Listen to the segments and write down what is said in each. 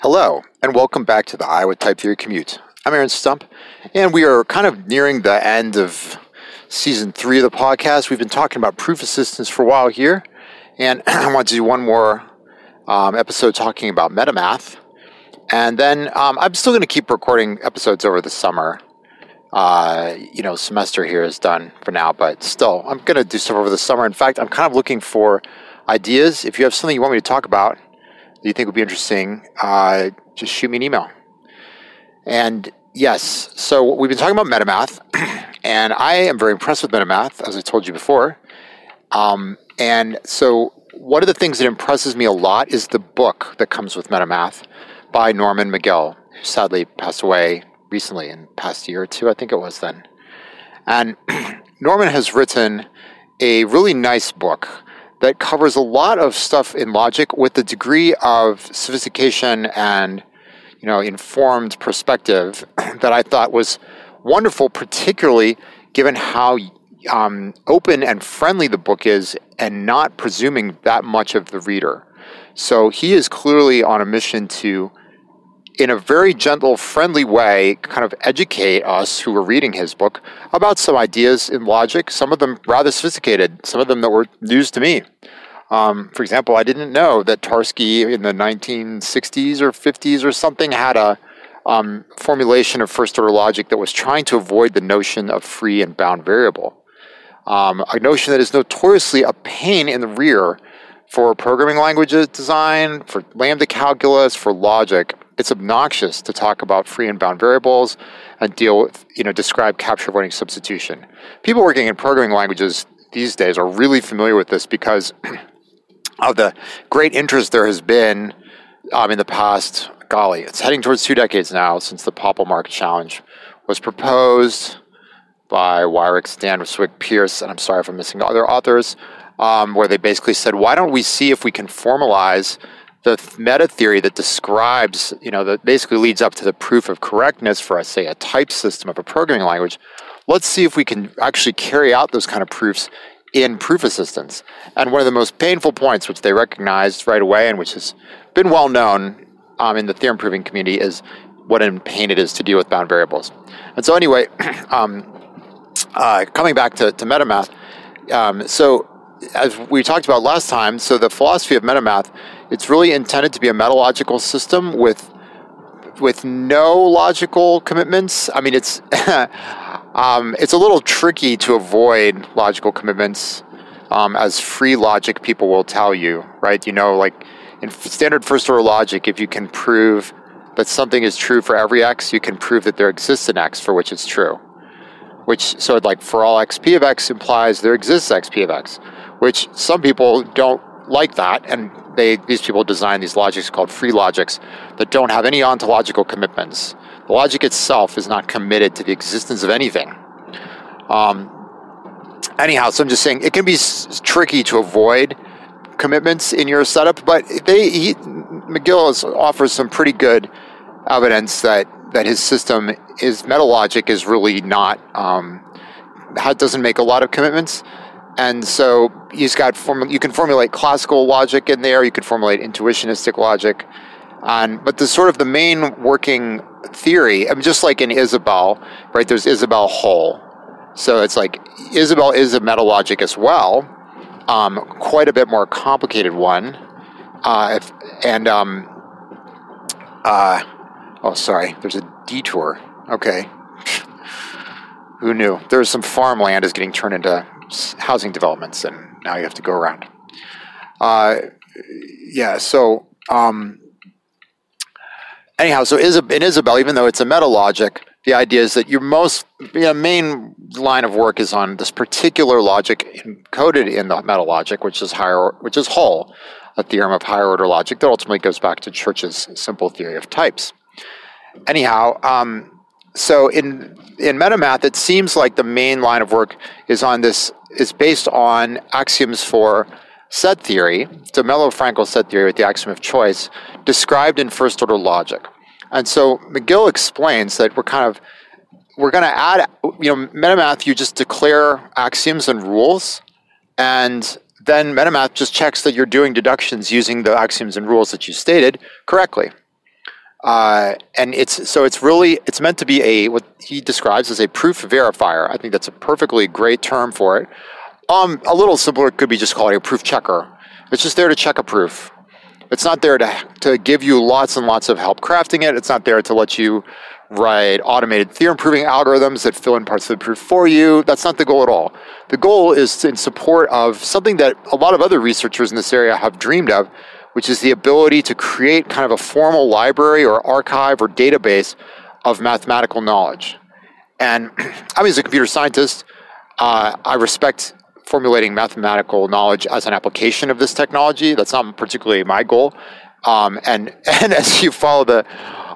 Hello, and welcome back to the Iowa Type Theory Commute. I'm Aaron Stump, and we are kind of nearing the end of season three of the podcast. We've been talking about proof assistants for a while here, and I want to do one more um, episode talking about MetaMath. And then um, I'm still going to keep recording episodes over the summer. Uh, you know, semester here is done for now, but still, I'm going to do stuff over the summer. In fact, I'm kind of looking for ideas. If you have something you want me to talk about that you think would be interesting, uh, just shoot me an email. And yes, so we've been talking about MetaMath, and I am very impressed with MetaMath, as I told you before. Um, and so, one of the things that impresses me a lot is the book that comes with MetaMath by Norman Megill, who sadly passed away recently in the past year or two, I think it was then. And Norman has written a really nice book that covers a lot of stuff in logic with a degree of sophistication and you know informed perspective that I thought was wonderful, particularly given how um, open and friendly the book is, and not presuming that much of the reader. So he is clearly on a mission to, in a very gentle, friendly way, kind of educate us who were reading his book about some ideas in logic. Some of them rather sophisticated, some of them that were news to me. Um, for example, I didn't know that Tarski in the 1960s or 50s or something had a um, formulation of first order logic that was trying to avoid the notion of free and bound variable. Um, a notion that is notoriously a pain in the rear for programming languages design, for lambda calculus, for logic. It's obnoxious to talk about free and bound variables and deal with, you know, describe capture avoiding substitution. People working in programming languages these days are really familiar with this because of the great interest there has been um, in the past, golly, it's heading towards two decades now since the POPLmark Challenge was proposed by Weirich, Zdancewic, Pierce, and I'm sorry if I'm missing other authors, um, where they basically said, why don't we see if we can formalize the meta theory that describes, you know, that basically leads up to the proof of correctness for, say, a type system of a programming language. Let's see if we can actually carry out those kind of proofs in proof assistants. And one of the most painful points, which they recognized right away and which has been well known um, in the theorem proving community, is what a pain it is to deal with bound variables. And so, anyway, um, uh, coming back to, to MetaMath, um, so as we talked about last time, so the philosophy of MetaMath, it's really intended to be a metalogical system with with no logical commitments. I mean, it's Um, it's a little tricky to avoid logical commitments, um, as free logic people will tell you, right? You know, like in standard first order logic, if you can prove that something is true for every x, you can prove that there exists an x for which it's true. Which, so like for all x p of x implies there exists x p of x, which some people don't like that, and they these people design these logics called free logics that don't have any ontological commitments. The logic itself is not committed to the existence of anything. Um, anyhow, so I'm just saying it can be s- tricky to avoid commitments in your setup, but they he, Megill offers some pretty good evidence that that his system is metalogic is really not um, doesn't make a lot of commitments. And so he's got form, you can formulate classical logic in there. You can formulate intuitionistic logic, and but the sort of the main working theory, I mean, just like in Isabelle, right? There's Isabelle HOL. So it's like Isabelle is a metalogic as well, um, quite a bit more complicated one. Uh, if, and, um, uh, oh, sorry, there's a detour. Okay. Who knew? There's some farmland is getting turned into housing developments, and now you have to go around. Uh, yeah, so um, anyhow, so in Isabelle, even though it's a meta logic, the idea is that your most you know, main line of work is on this particular logic encoded in the meta logic, which is higher, which is HOL, a theorem of higher order logic that ultimately goes back to Church's simple theory of types. Anyhow, um, so in in MetaMath, it seems like the main line of work is on this is based on axioms for set theory, the Zermelo-Fraenkel set theory with the axiom of choice, described in first order logic. And so Megill explains that we're kind of we're going to add, you know, MetaMath, you just declare axioms and rules, and then MetaMath just checks that you're doing deductions using the axioms and rules that you stated correctly. Uh, and it's so it's really it's meant to be a what he describes as a proof verifier. I think that's a perfectly great term for it. Um, a little simpler could be just it a proof checker. It's just there to check a proof. It's not there to to give you lots and lots of help crafting it. It's not there to let you write automated theorem proving algorithms that fill in parts of the proof for you. That's not the goal at all. The goal is in support of something that a lot of other researchers in this area have dreamed of, which is the ability to create kind of a formal library or archive or database of mathematical knowledge. And I mean, as a computer scientist, uh, I respect formulating mathematical knowledge as an application of this technology. That's not particularly my goal. Um, and, and as you follow the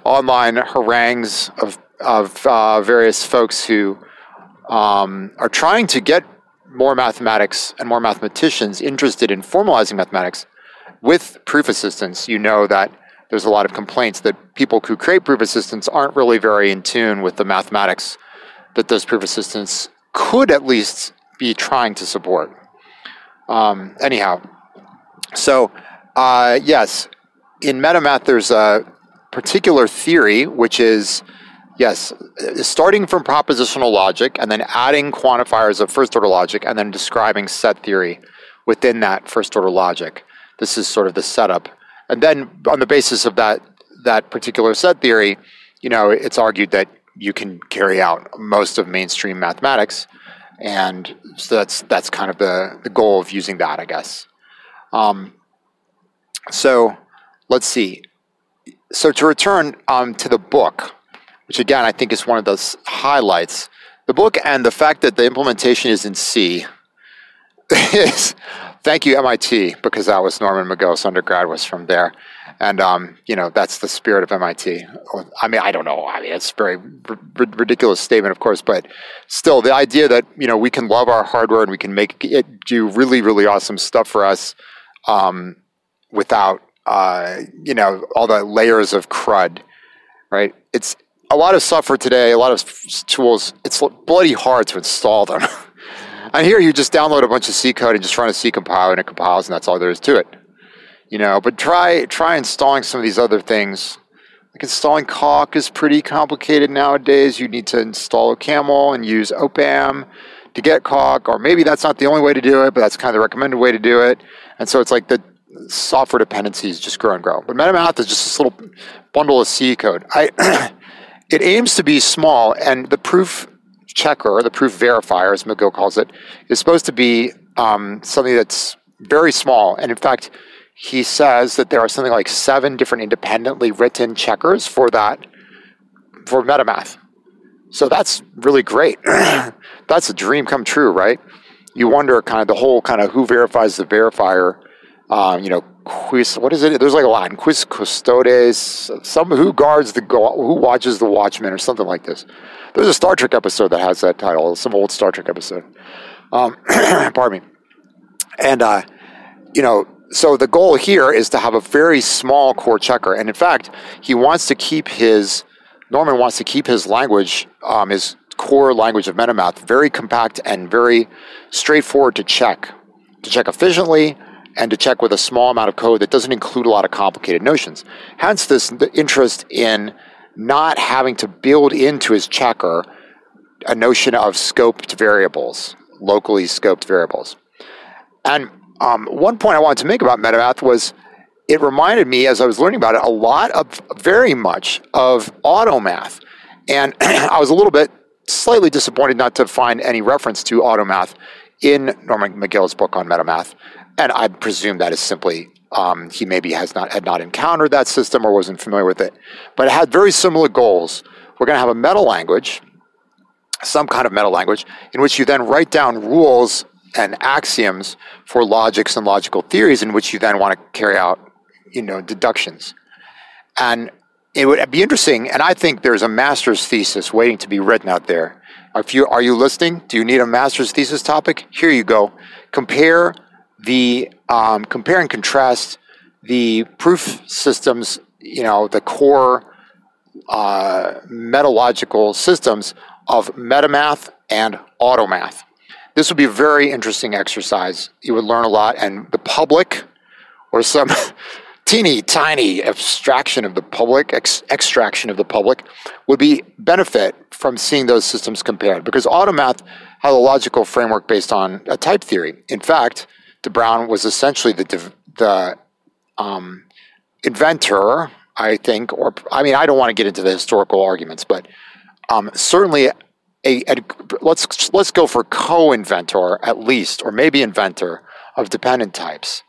online harangues of, of uh, various folks who um, are trying to get more mathematics and more mathematicians interested in formalizing mathematics, with proof assistants, you know that there's a lot of complaints that people who create proof assistants aren't really very in tune with the mathematics that those proof assistants could at least be trying to support. Um, anyhow, so uh, yes, in MetaMath, there's a particular theory which is yes, starting from propositional logic and then adding quantifiers of first order logic and then describing set theory within that first order logic. This is sort of the setup. And then on the basis of that that particular set theory, you know, it's argued that you can carry out most of mainstream mathematics. And so that's that's kind of the, the goal of using that, I guess. Um, so let's see. So to return um, to the book, which again I think is one of those highlights, the book and the fact that the implementation is in C is thank you MIT because that was Norman Megill's undergrad was from there, and um, you know that's the spirit of MIT. I mean, I don't know. I mean, it's a very r- ridiculous statement, of course, but still, the idea that you know we can love our hardware and we can make it do really, really awesome stuff for us um, without uh, you know all the layers of crud, right? It's a lot of software today, a lot of tools. It's bloody hard to install them. And here you just download a bunch of C code and just run a C compile and it compiles and that's all there is to it. You know, but try try installing some of these other things. Like installing Coq is pretty complicated nowadays. You need to install OCaml and use OPAM to get Coq, or maybe that's not the only way to do it, but that's kind of the recommended way to do it. And so it's like the software dependencies just grow and grow. But MetaMath is just this little bundle of C code. I it aims to be small, and the proof checker, the proof verifier, as Megill calls it, is supposed to be um, something that's very small. And in fact, he says that there are something like seven different independently written checkers for that, for MetaMath. So that's really great. that's a dream come true, right? You wonder kind of the whole kind of who verifies the verifier, um, you know, quiz, what is it? There's like a Latin, quis custodes, some who guards the, who watches the watchman or something like this. There's a Star Trek episode that has that title, some old Star Trek episode. Um, pardon me. And, uh, you know, so the goal here is to have a very small core checker. And in fact, he wants to keep his, Norman wants to keep his language, um, his core language of MetaMath, very compact and very straightforward to check, to check efficiently and to check with a small amount of code that doesn't include a lot of complicated notions. Hence, this interest in not having to build into his checker a notion of scoped variables, locally scoped variables. And um, one point I wanted to make about MetaMath was it reminded me, as I was learning about it, a lot of very much of AutoMath. And I was a little bit slightly disappointed not to find any reference to AutoMath in Norman Megill's book on MetaMath. And I presume that is simply um, he maybe has not had not encountered that system or wasn't familiar with it, but it had very similar goals. We're going to have a meta language, some kind of meta language, in which you then write down rules and axioms for logics and logical theories, in which you then want to carry out, you know, deductions. And it would be interesting, and I think there's a master's thesis waiting to be written out there. If you are you listening? Do you need a master's thesis topic? Here you go. Compare the um, compare and contrast the proof systems, you know, the core uh, metalogical systems of MetaMath and AutoMath. This would be a very interesting exercise. You would learn a lot, and the public or some teeny tiny abstraction of the public, ex- extraction of the public, would be benefit from seeing those systems compared because Automath has a logical framework based on a type theory. In fact, de Bruijn was essentially the the um, inventor, I think, or I mean, I don't want to get into the historical arguments, but um, certainly a, a, let's let's go for co-inventor at least, or maybe inventor of dependent types.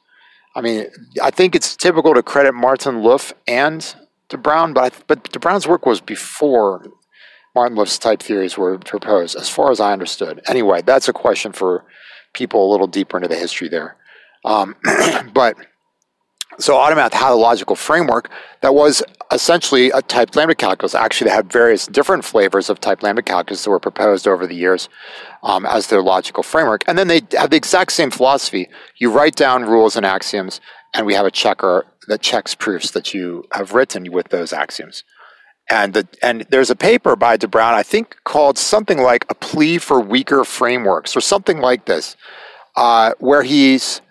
I mean, I think it's typical to credit Martin Löf and de Bruijn, but I, but de Bruijn's work was before Martin Löf's type theories were proposed, as far as I understood. Anyway, that's a question for people a little deeper into the history there. Um, but so Automath had a logical framework that was essentially a type lambda calculus. Actually, they had various different flavors of type lambda calculus that were proposed over the years um, as their logical framework. And then they have the exact same philosophy. You write down rules and axioms, and we have a checker that checks proofs that you have written with those axioms. And the, and there's a paper by de Bruijn, I think, called something like a plea for weaker frameworks or something like this, uh, where he's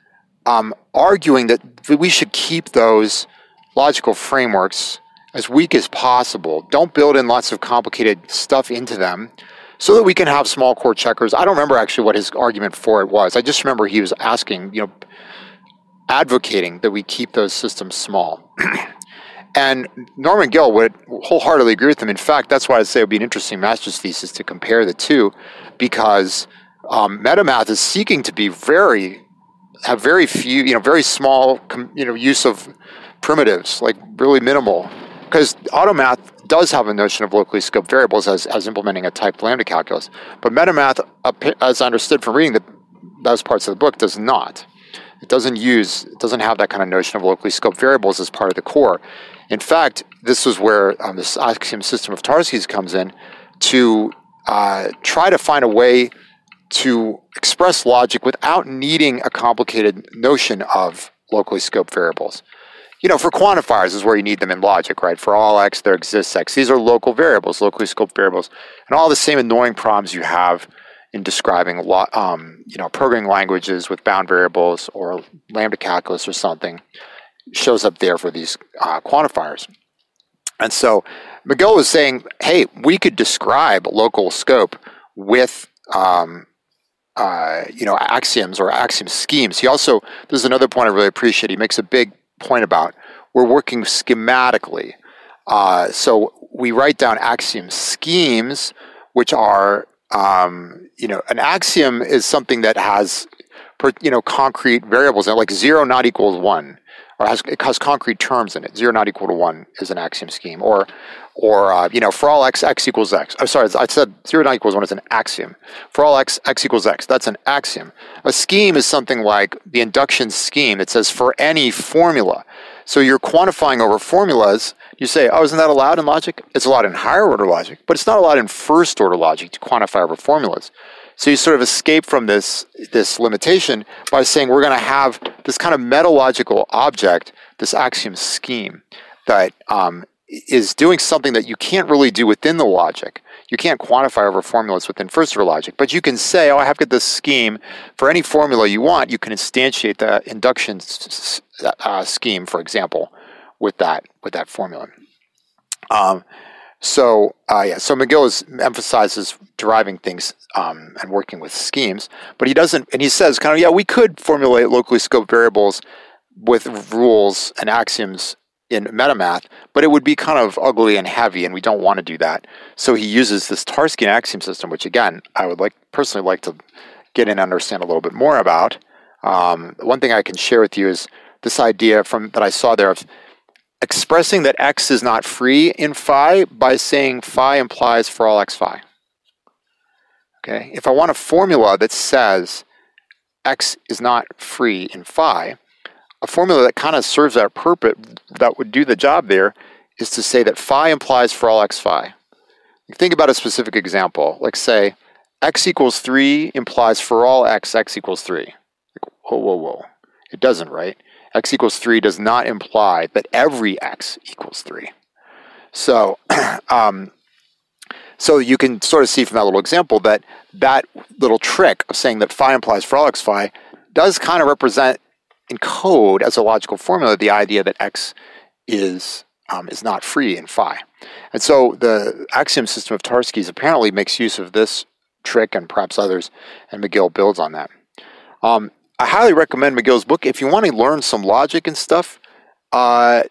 um, arguing that we should keep those logical frameworks as weak as possible. Don't build in lots of complicated stuff into them so that we can have small core checkers. I don't remember actually what his argument for it was. I just remember he was asking, you know, advocating that we keep those systems small. and Norman Gill would wholeheartedly agree with him. In fact, that's why I'd say it would be an interesting master's thesis to compare the two, because um, MetaMath is seeking to be very have very few, you know, very small, you know, use of primitives, like really minimal. Because Automath does have a notion of locally scoped variables as, as implementing a typed lambda calculus, but MetaMath, as I understood from reading the, those parts of the book, does not. It doesn't use, it doesn't have that kind of notion of locally scoped variables as part of the core. In fact, this is where um, this axiom system of Tarski's comes in to uh, try to find a way to express logic without needing a complicated notion of locally scoped variables. You know, for quantifiers is where you need them in logic, right? For all x, there exists x. These are local variables, locally scoped variables, and all the same annoying problems you have in describing, um, you know, programming languages with bound variables or lambda calculus or something shows up there for these uh, quantifiers. And so Megill was saying, hey, we could describe local scope with um, uh, you know, axioms or axiom schemes. He also, this is another point I really appreciate. He makes a big point about we're working schematically. Uh, so we write down axiom schemes, which are, um, you know, an axiom is something that has, you know, concrete variables, like zero not equals one or has, it has concrete terms in it. Zero not equal to one is an axiom scheme, or or uh, you know, for all x, x equals x. I'm sorry, I said zero not equals one is an axiom. For all x, x equals x. That's an axiom. A scheme is something like the induction scheme. It says for any formula. So you're quantifying over formulas. You say, oh, isn't that allowed in logic? It's allowed in higher order logic, but it's not allowed in first order logic to quantify over formulas. So you sort of escape from this this limitation by saying we're going to have this kind of metalogical object, this axiom scheme that um, is doing something that you can't really do within the logic. You can't quantify over formulas within first order logic, but you can say, "Oh, I have got this scheme for any formula you want." You can instantiate the induction uh, scheme, for example, with that with that formula. Um, so uh, yeah, so Megill is, emphasizes deriving things um, and working with schemes, but he doesn't, and he says kind of yeah, we could formulate locally scoped variables with rules and axioms in MetaMath, but it would be kind of ugly and heavy, and we don't want to do that. So he uses this Tarskian axiom system, which again I would like personally like to get in and understand a little bit more about. Um, one thing I can share with you is this idea from that I saw there of expressing that x is not free in phi by saying phi implies for all x phi. Okay, if I want a formula that says x is not free in phi, a formula that kind of serves that purpose, that would do the job there, is to say that phi implies for all x phi. Think about a specific example. Like say, x equals 3 implies for all x, x equals 3. Like, whoa, whoa, whoa. It doesn't, right? X equals 3 does not imply that every x equals 3. So, um, so you can sort of see from that little example that that little trick of saying that phi implies for all x phi does kind of represent encode as a logical formula the idea that x is um, is not free in phi. And so the axiom system of Tarski's apparently makes use of this trick and perhaps others, and Megill builds on that. Um, I highly recommend Megill's book if you want to learn some logic and stuff. Uh,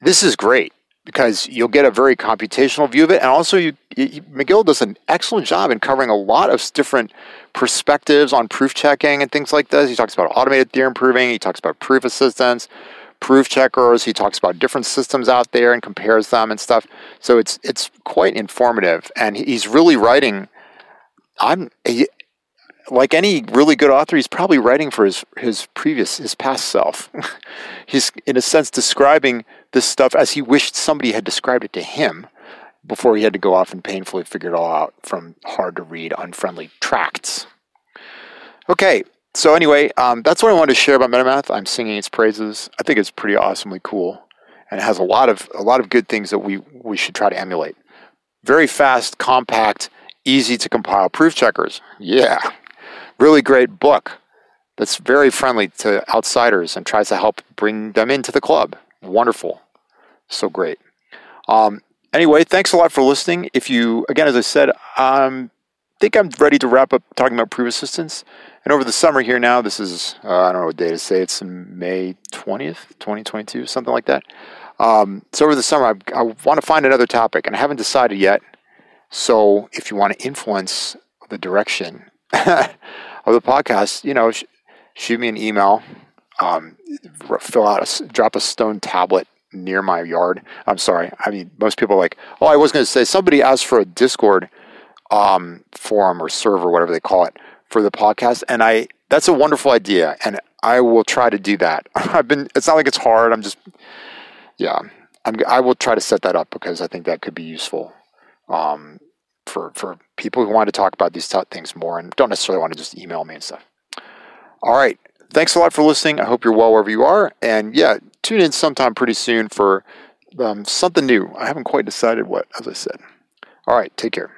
this is great because you'll get a very computational view of it, and also you, you, McGill does an excellent job in covering a lot of different perspectives on proof checking and things like this. He talks about automated theorem proving. He talks about proof assistants, proof checkers. He talks about different systems out there and compares them and stuff. So it's it's quite informative, and he's really writing. I'm he, like any really good author, he's probably writing for his his previous his past self. he's in a sense describing this stuff as he wished somebody had described it to him before he had to go off and painfully figure it all out from hard to read, unfriendly tracts. Okay, so anyway, um, that's what I wanted to share about MetaMath. I'm singing its praises. I think it's pretty awesomely cool, and it has a lot of a lot of good things that we we should try to emulate. Very fast, compact, easy to compile proof checkers. Yeah, really great book that's very friendly to outsiders and tries to help bring them into the club. Wonderful, so great. Um, anyway, thanks a lot for listening. If you, again, as I said, um, think I'm ready to wrap up talking about proof assistants. And over the summer here now, this is, uh, I don't know what day to say, it's May 20th, 2022, something like that. Um, so over the summer, I, I want to find another topic, and I haven't decided yet. So if you want to influence the direction of the podcast, you know, sh- shoot me an email, um, fill out a, drop a stone tablet near my yard. I'm sorry. I mean, most people are like, oh, I was going to say somebody asked for a Discord um, forum or server, whatever they call it, for the podcast, and I that's a wonderful idea, and I will try to do that. I've been. It's not like it's hard. I'm just, yeah. I'm, I will try to set that up because I think that could be useful um, for for people who want to talk about these things more and don't necessarily want to just email me and stuff. All right. Thanks a lot for listening. I hope you're well wherever you are. And yeah, tune in sometime pretty soon for um, something new. I haven't quite decided what, as I said. All right. Take care.